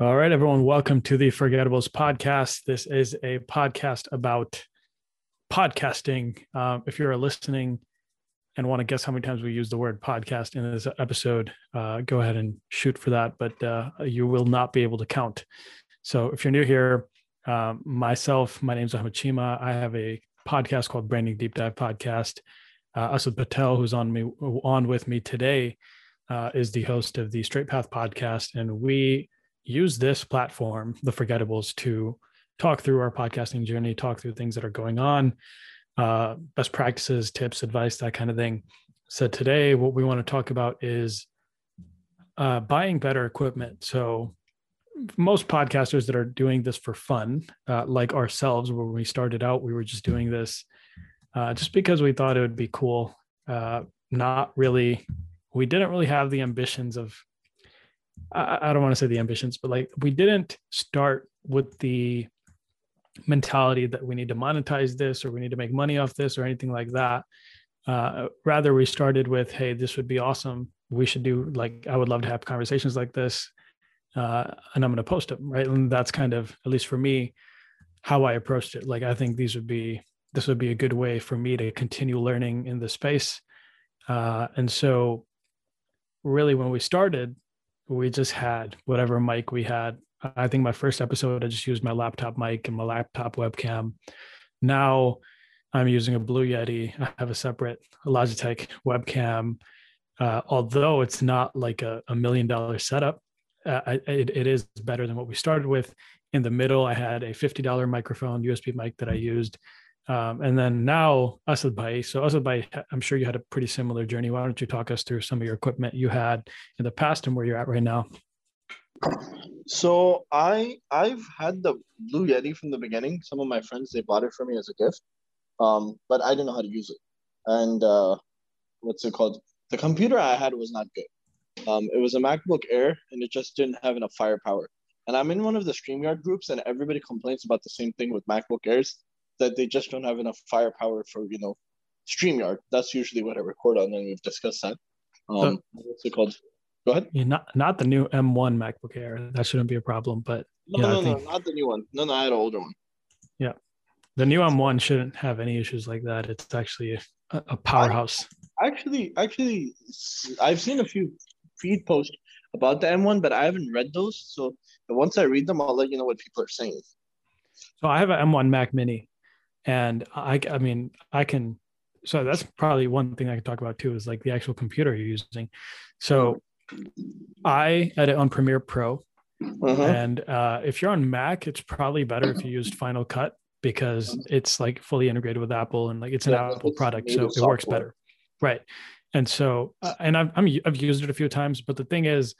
All right, everyone, welcome to the Forgettables podcast. This is a podcast about podcasting. Um, if you're listening and want to guess how many times we use the word podcast in this episode, uh, go ahead and shoot for that, but uh, you will not be able to count. So if you're new here, um, myself, my name is Ahmed Cheema. I have a podcast called Branding Deep Dive Podcast. Uh, Asad Patel, who's on me on with me today, uh, is the host of the Straight Path podcast, and we use this platform, the Forgettables, to talk through our podcasting journey, talk through things that are going on, uh, best practices, tips, advice, that kind of thing. So today, what we want to talk about is uh, buying better equipment. So most podcasters that are doing this for fun, uh, like ourselves, when we started out, we were just doing this uh, just because we thought it would be cool. Uh, not really, we didn't really have the ambitions of I, I don't want to say the ambitions, but like we didn't start with the mentality that we need to monetize this or we need to make money off this or anything like that. Uh, rather, we started with, hey, this would be awesome. We should do like I would love to have conversations like this, uh, and I'm going to post them, right? And that's kind of at least for me how I approached it. Like I think these would be this would be a good way for me to continue learning in the space. Uh, and so, really, when we started, we just had whatever mic we had. I think my first episode, I just used my laptop mic and my laptop webcam. Now I'm using a Blue Yeti. I have a separate Logitech webcam. Uh, although it's not like a, a million dollar setup, uh, it, it is better than what we started with. In the middle, I had a $50 microphone, USB mic that I used. Um, and then now Asad Bhai. So Asad Bhai, I'm sure you had a pretty similar journey. Why don't you talk us through some of your equipment you had in the past and where you're at right now? So I I've had the Blue Yeti from the beginning. Some of my friends they bought it for me as a gift, um, but I didn't know how to use it. And uh, what's it called? The computer I had was not good. Um, it was a MacBook Air, and it just didn't have enough firepower. And I'm in one of the Streamyard groups, and everybody complains about the same thing with MacBook Airs that they just don't have enough firepower for you know StreamYard. That's usually what I record on, and we've discussed that. Um, what's it called? Go ahead. Yeah, not not the new M1 MacBook Air. That shouldn't be a problem. But no, yeah, no, no, not the new one. No, no, I had an older one. Yeah, the new M1 shouldn't have any issues like that. It's actually a, a powerhouse. I, actually, actually, I've seen a few feed posts about the M1, but I haven't read those. So once I read them, I'll let you know what people are saying. So I have an M1 Mac Mini, and I, I mean, I can. So that's probably one thing I can talk about too is like the actual computer you're using. So I edit on Premiere Pro, uh-huh. and uh, if you're on Mac, it's probably better if you used Final Cut because it's like fully integrated with Apple and like it's an yeah, Apple product, so it works better, right? And so, uh, and I've I'm, I've used it a few times, but the thing is,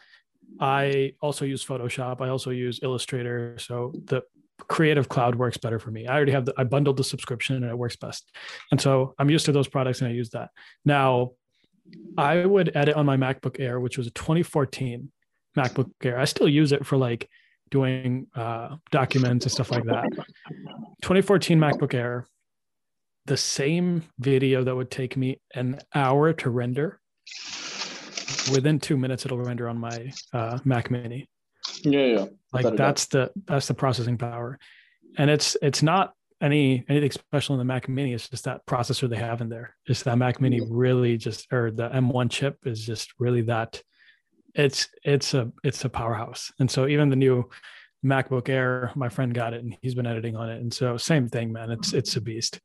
I also use Photoshop. I also use Illustrator. So the Creative Cloud works better for me. I already have the, I bundled the subscription and it works best. And so I'm used to those products and I use that. Now, I would edit on my MacBook Air, which was a 2014 MacBook Air. I still use it for like doing uh, documents and stuff like that. 2014 MacBook Air, the same video that would take me an hour to render, within two minutes it'll render on my uh, Mac Mini. Yeah, yeah. Like that's the that's the processing power, and it's it's not any anything special in the Mac Mini. It's just that processor they have in there. It's that Mac Mini really just or the M1 chip is just really that. It's it's a it's a powerhouse, and so even the new MacBook Air, my friend got it and he's been editing on it, and so same thing, man. It's it's a beast.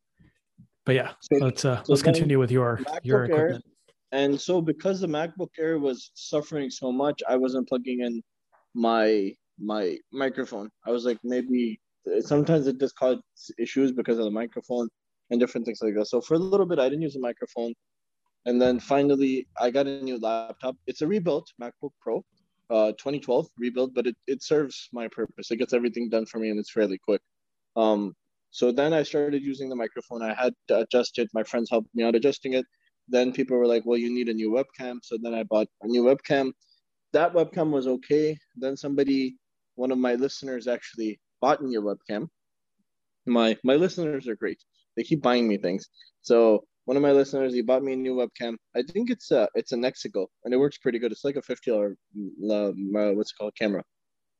But yeah, let's uh, so let's continue with your MacBook your equipment. Air, and so because the MacBook Air was suffering so much, I wasn't plugging in my my microphone. I was like, maybe sometimes it just cause issues because of the microphone and different things like that. So for a little bit, I didn't use a microphone, and then finally, I got a new laptop. It's a rebuilt MacBook Pro, uh, 2012 rebuilt, but it it serves my purpose. It gets everything done for me, and it's fairly quick. Um, so then I started using the microphone. I had to adjust it. My friends helped me out adjusting it. Then people were like, "Well, you need a new webcam." So then I bought a new webcam that webcam was okay. Then somebody, one of my listeners actually bought me a webcam. My my listeners are great. They keep buying me things. So one of my listeners, he bought me a new webcam. I think it's a it's a Nexigo, and it works pretty good. It's like a fifty dollar uh, what's it called camera.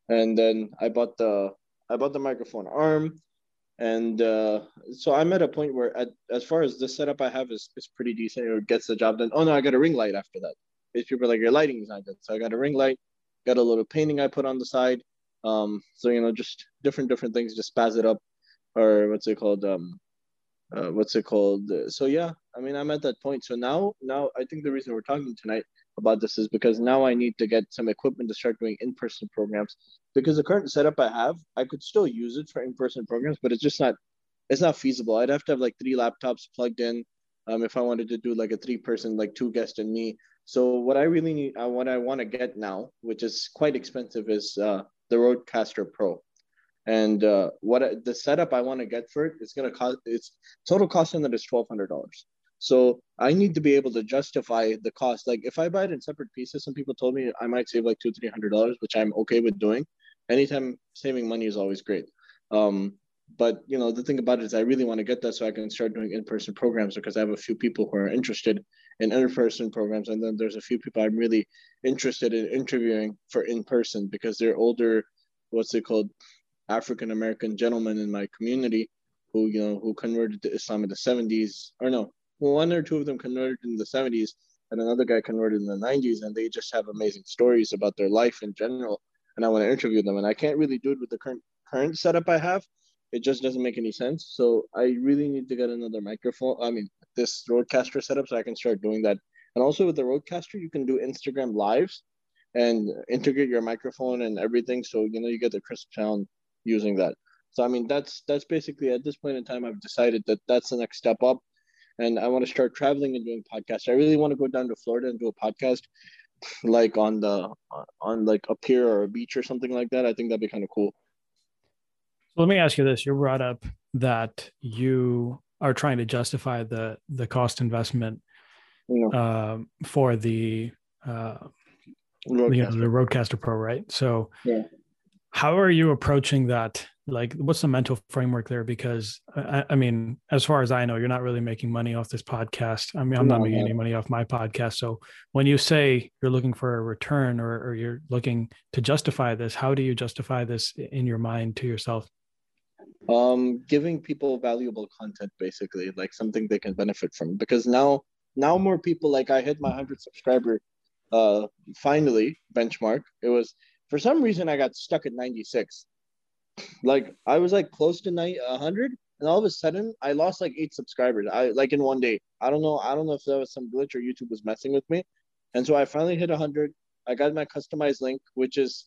and then I bought the I bought the microphone arm, and uh, so I'm at a point where, at, as far as the setup I have is is pretty decent. It gets the job done. Oh no, I got a ring light after that. These people like your lighting is not good, so I got a ring light, got a little painting I put on the side. Um, so you know, just different different things, just spaz it up, or what's it called? Um, uh, what's it called? So yeah, I mean, I'm at that point. So now, now I think the reason we're talking tonight about this is because now I need to get some equipment to start doing in-person programs. Because the current setup I have, I could still use it for in-person programs, but it's just not, it's not feasible. I'd have to have like three laptops plugged in, um, if I wanted to do like a three-person, like two guests and me. So what I really need, uh, what I want to get now, which is quite expensive, is uh, the Rodecaster Pro. And uh, what I, the setup I want to get for it is going to cost, its total cost on that is $1,200. So I need to be able to justify the cost. Like if I buy it in separate pieces, some people told me I might save like two, three hundred dollars, which I'm okay with doing. Anytime saving money is always great. Um, but you know the thing about it is I really want to get that so I can start doing in-person programs because I have a few people who are interested in in-person programs, and then there's a few people I'm really interested in interviewing for in-person because they're older, what's it called, African American gentlemen in my community who you know who converted to Islam in the 70s or no one or two of them converted in the 70s and another guy converted in the 90s and they just have amazing stories about their life in general and i want to interview them and i can't really do it with the current current setup i have. It just doesn't make any sense so i really need to get another microphone i mean this rodecaster setup so i can start doing that and also with the rodecaster you can do instagram lives and integrate your microphone and everything so you know you get the crisp sound using that so i mean that's that's basically at this point in time i've decided that that's the next step up and I want to start traveling and doing podcasts. I really want to go down to Florida and do a podcast, like on the on like a pier or a beach or something like that. I think that'd be kind of cool. So let me ask you this: You brought up that you are trying to justify the the cost investment yeah. uh, for the uh, you know the Rodecaster Pro, right? So, yeah. how are you approaching that like what's the mental framework there because I, I, mean as far as i know you're not really making money off this podcast i mean i'm no, not making no. any money off my podcast so when you say you're looking for a return or, or you're looking to justify this how do you justify this in your mind to yourself um giving people valuable content basically like something they can benefit from because now now more people like i hit my 100 subscriber uh finally benchmark it was for some reason i got stuck at 96 like I was like close to night hundred, and all of a sudden I lost like eight subscribers. I like in one day. I don't know. I don't know if that was some glitch or YouTube was messing with me, and so I finally hit hundred. I got my customized link, which is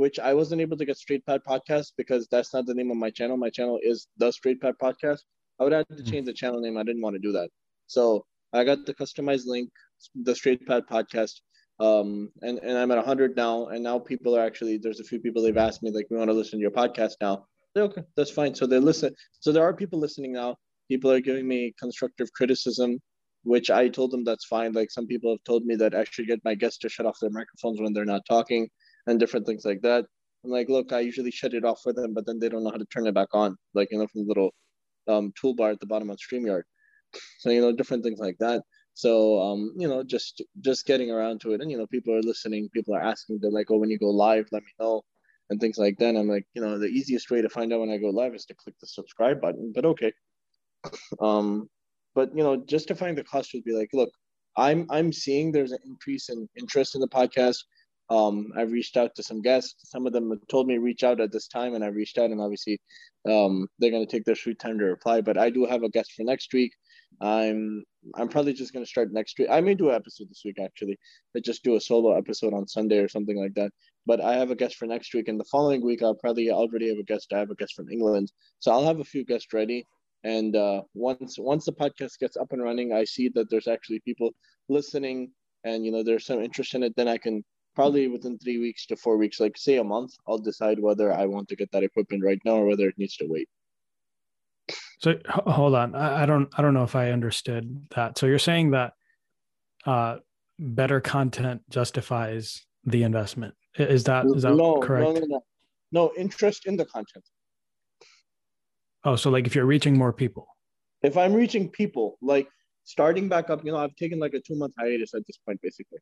which I wasn't able to get Straight Path Podcast because that's not the name of my channel. My channel is the Straight Path Podcast. I would have to hmm. change the channel name. I didn't want to do that. So I got the customized link, the Straight Path Podcast um, and, and I'm at 100 now. And now people are actually, there's a few people they've asked me, like, we want to listen to your podcast now. okay, that's fine. So they listen. So there are people listening now. People are giving me constructive criticism, which I told them that's fine. Like some people have told me that I should get my guests to shut off their microphones when they're not talking and different things like that. I'm like, look, I usually shut it off for them, but then they don't know how to turn it back on, like, you know, from the little um, toolbar at the bottom of StreamYard. So, you know, different things like that. So um, you know, just just getting around to it, and you know, people are listening. People are asking. They're like, "Oh, when you go live, let me know," and things like that. And I'm like, you know, the easiest way to find out when I go live is to click the subscribe button. But okay. um, but you know, justifying the cost would be like, look, I'm I'm seeing there's an increase in interest in the podcast. Um, I've reached out to some guests. Some of them told me reach out at this time, and I reached out, and obviously, um, they're going to take their sweet time to reply. But I do have a guest for next week. I'm I'm probably just gonna start next week. I may do an episode this week actually, but just do a solo episode on Sunday or something like that. But I have a guest for next week, and the following week I'll probably already have a guest. I have a guest from England, so I'll have a few guests ready. And uh, once once the podcast gets up and running, I see that there's actually people listening, and you know there's some interest in it. Then I can probably within three weeks to four weeks, like say a month, I'll decide whether I want to get that equipment right now or whether it needs to wait. So hold on, I, I don't I don't know if I understood that. So you're saying that uh, better content justifies the investment. Is that is that no, correct? No, no, no. No interest in the content. Oh, so like if you're reaching more people. If I'm reaching people, like starting back up, you know, I've taken like a two month hiatus at this point, basically.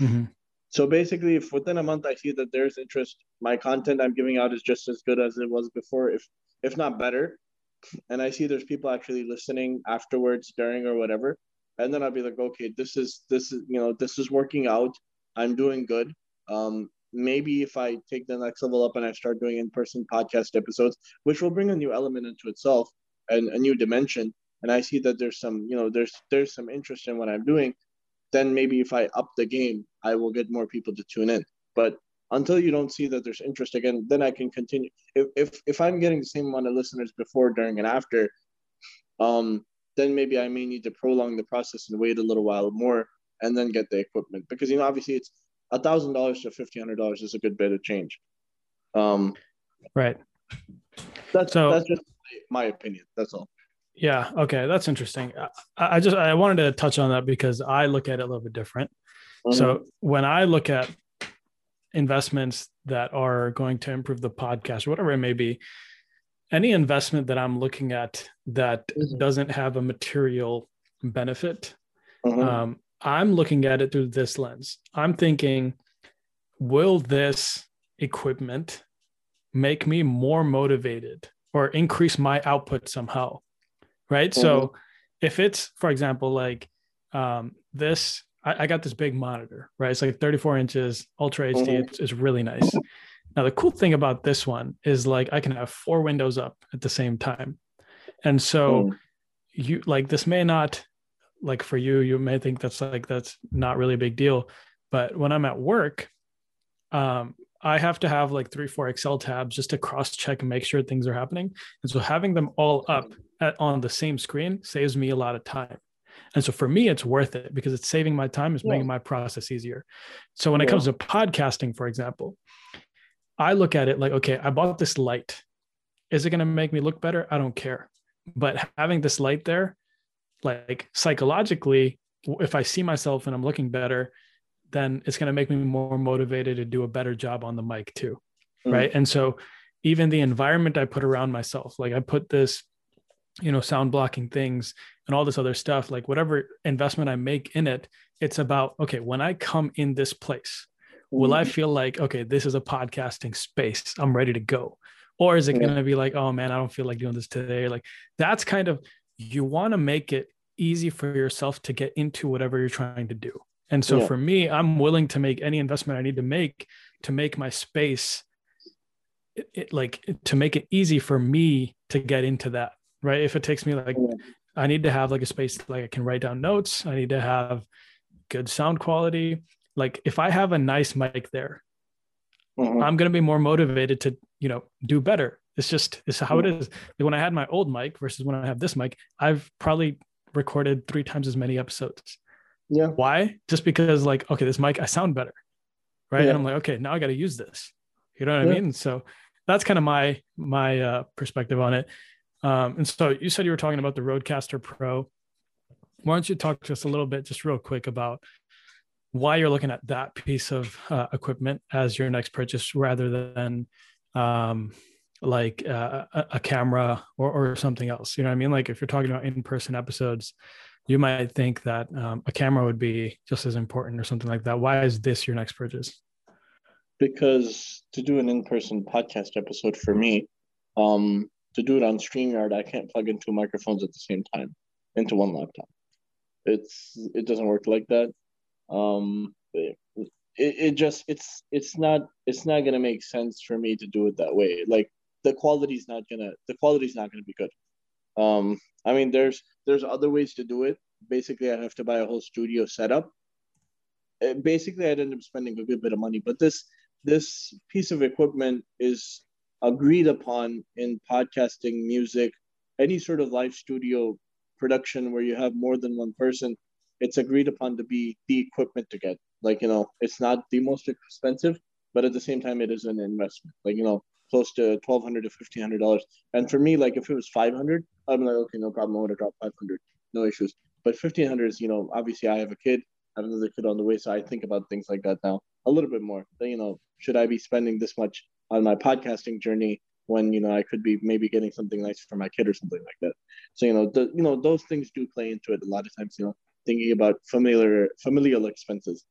Mm-hmm. So basically, if within a month I see that there's interest, my content I'm giving out is just as good as it was before, if if not better, and I see there's people actually listening afterwards, during or whatever, and then I'll be like, okay, this is this is you know this is working out. I'm doing good. Um, maybe if I take the next level up and I start doing in-person podcast episodes, which will bring a new element into itself and a new dimension, and I see that there's some you know there's there's some interest in what I'm doing, then maybe if I up the game, I will get more people to tune in. But until you don't see that there's interest again, then I can continue. If if, if I'm getting the same amount of listeners before, during, and after, um, then maybe I may need to prolong the process and wait a little while more and then get the equipment because you know obviously it's a thousand dollars to fifteen hundred dollars is a good bit of change. Um, right. That's so, that's just my opinion. That's all. Yeah. Okay. That's interesting. I, I, just I wanted to touch on that because I look at it a little bit different. Mm-hmm. So when I look at investments that are going to improve the podcast or whatever it may be, any investment that I'm looking at that mm-hmm. doesn't have a material benefit, mm-hmm. um, I'm looking at it through this lens. I'm thinking, will this equipment make me more motivated or increase my output somehow? Right? Mm-hmm. So if it's, for example, like um, this, I, I, got this big monitor, right? It's like 34 inches, ultra HD. Mm-hmm. It's, it's really nice. Now the cool thing about this one is like I can have four windows up at the same time, and so mm. you like this may not like for you you may think that's like that's not really a big deal, but when I'm at work, um, I have to have like three, four Excel tabs just to cross check and make sure things are happening. And so having them all up mm-hmm. at, on the same screen saves me a lot of time. And so for me, it's worth it because it's saving my time, it's yeah. making my process easier. So when yeah. it comes to podcasting, for example, I look at it like, okay, I bought this light. Is it going to make me look better? I don't care. But having this light there, like psychologically, if I see myself and I'm looking better, then it's going to make me more motivated to do a better job on the mic too. Mm. Right. And so even the environment I put around myself, like I put this you know sound blocking things and all this other stuff like whatever investment i make in it it's about okay when i come in this place will i mm-hmm. feel like okay this is a podcasting space i'm ready to go or is it yeah. going to be like oh man i don't feel like doing this today like that's kind of you want to make it easy for yourself to get into whatever you're trying to do and so yeah. for me i'm willing to make any investment i need to make to make my space it, it, like to make it easy for me to get into that right? If it takes me like, I need to have like a space like I can write down notes. I need to have good sound quality. Like if I have a nice mic there, mm-hmm. I'm gonna be more motivated to you know do better. It's just it's how it is. Like when I had my old mic versus when I have this mic, I've probably recorded three times as many episodes. Yeah. Why? Just because like okay, this mic I sound better, right? Yeah. And I'm like okay, now I got to use this. You know what yeah. I mean? So that's kind of my my uh, perspective on it. Um, and so you said you were talking about the Rodecaster Pro. Why don't you talk to us a little bit, just real quick, about why you're looking at that piece of uh, equipment as your next purchase rather than um, like uh, a, camera or, or something else? You know what I mean? Like if you're talking about in person episodes, you might think that um, a camera would be just as important or something like that. Why is this your next purchase? Because to do an in person podcast episode for me, um, to do it on StreamYard, I can't plug in two microphones at the same time into one laptop. It's it doesn't work like that. Um, it, it just it's it's not it's not gonna make sense for me to do it that way. Like the quality's not gonna the quality's not gonna be good. Um, I mean, there's there's other ways to do it. Basically, I have to buy a whole studio setup. Uh, basically, I'd end up spending a good bit of money. But this this piece of equipment is agreed upon in podcasting, music, any sort of live studio production where you have more than one person, it's agreed upon to be the equipment to get. Like, you know, it's not the most expensive, but at the same time, it is an investment. Like, you know, close to twelve hundred to fifteen hundred dollars. And for me, like if it was five hundred, I'm like, okay, no problem. I would have dropped five hundred, no issues. But fifteen hundred is, you know, obviously I have a kid, I have another kid on the way, so I think about things like that now a little bit more. You know, should I be spending this much on my podcasting journey when you know I could be maybe getting something nice for my kid or something like that. So you know, the you know those things do play into it a lot of times. You know, thinking about familiar familial expenses.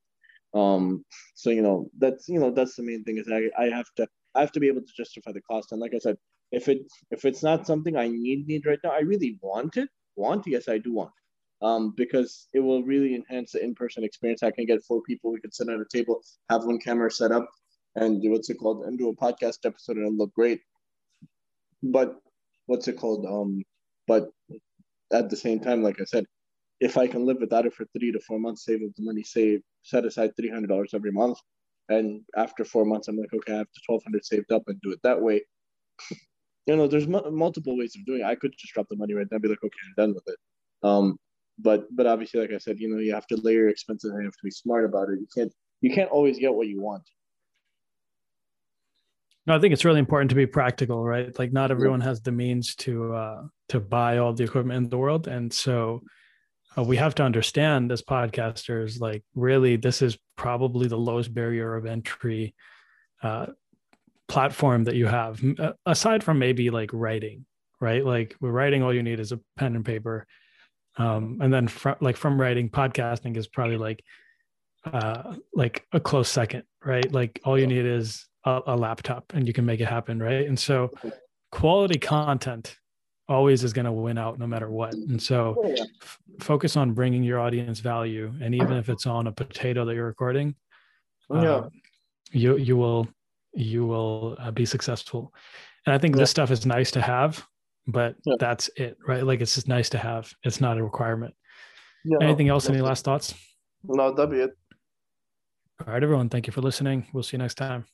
Um, so you know that's you know that's the main thing is I, I have to I have to be able to justify the cost. And like I said, if it if it's not something I need need right now, I really want it. Want yes, I do want. Um, because it will really enhance the in-person experience. I can get four people, we could sit at a table, have one camera set up, and do what's it called, and do a podcast episode, and it'll look great. But what's it called? Um, but at the same time, like I said, if I can live without it for three to four months, save up the money, save, set aside three hundred dollars every month, and after four months, I'm like, okay, I have the twelve hundred saved up and do it that way. you know, there's m- multiple ways of doing it. I could just drop the money right now, and be like, okay, I'm done with it. Um, but but obviously, like I said, you know, you have to layer your expenses and you have to be smart about it. You can't you can't always get what you want. No, I think it's really important to be practical, right? Like not everyone has the means to uh, to buy all the equipment in the world, and so uh, we have to understand as podcasters, like really, this is probably the lowest barrier of entry uh, platform that you have, uh, aside from maybe like writing, right? Like we're writing, all you need is a pen and paper, um, and then fr- like from writing, podcasting is probably like uh, like a close second, right? Like all you need is a, a laptop and you can make it happen right and so quality content always is going to win out no matter what. And so Oh, yeah. f- focus on bringing your audience value and even if it's on a potato that you're recording Yeah. uh, you you will you will uh, be successful. And i think Yeah. this stuff is nice to have but that's it right? Like it's just nice to have. It's not a requirement. Anything else? Any last thoughts? No, that'd be it. all right everyone. Thank you for listening. We'll see you next time